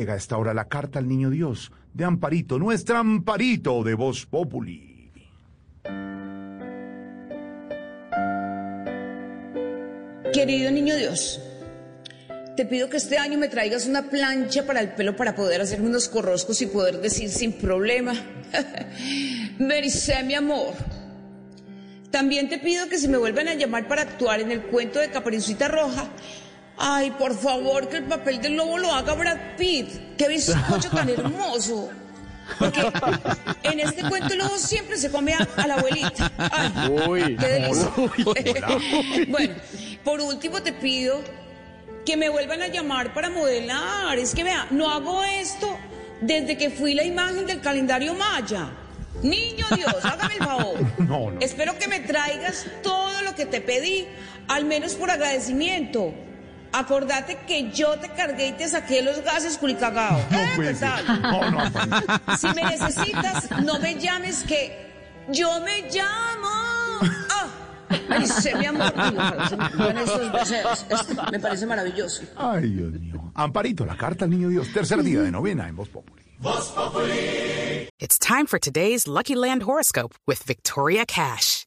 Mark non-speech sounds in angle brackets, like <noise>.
Llega a esta hora la carta al niño Dios de Amparito, nuestra Amparito de Voz Populi. Querido niño Dios, te pido que este año me traigas una plancha para el pelo para poder hacerme unos corroscos y poder decir sin problema, <laughs> mericé mi amor. También te pido que si me vuelvan a llamar para actuar en el cuento de Caperucita Roja, ay, por favor, que el papel del lobo lo haga Brad Pitt. Qué bizcocho tan hermoso. Porque en este cuento el lobo siempre se come a, a la abuelita. Ay, qué delicia. <laughs> bueno, por último te pido que me vuelvan a llamar para modelar. Es que vea, no hago esto desde que fui la imagen del calendario maya. Niño Dios, hágame el favor. <laughs> No, no. Espero que me traigas todo lo que te pedí, al menos por agradecimiento. Acordate que yo te cargué y te saqué los gases culicagao. No ¿Eh? puede ¿Qué ser. tal? No, no, Amparito. Si me necesitas, no me llames que yo me llamo. Ah, dice mi amor. Y ojalá se me parece maravilloso. Ay, Dios mío. Amparito, la carta al niño Dios, tercer día de novena en Voz Populi. It's time for today's Lucky Land horoscope with Victoria Cash.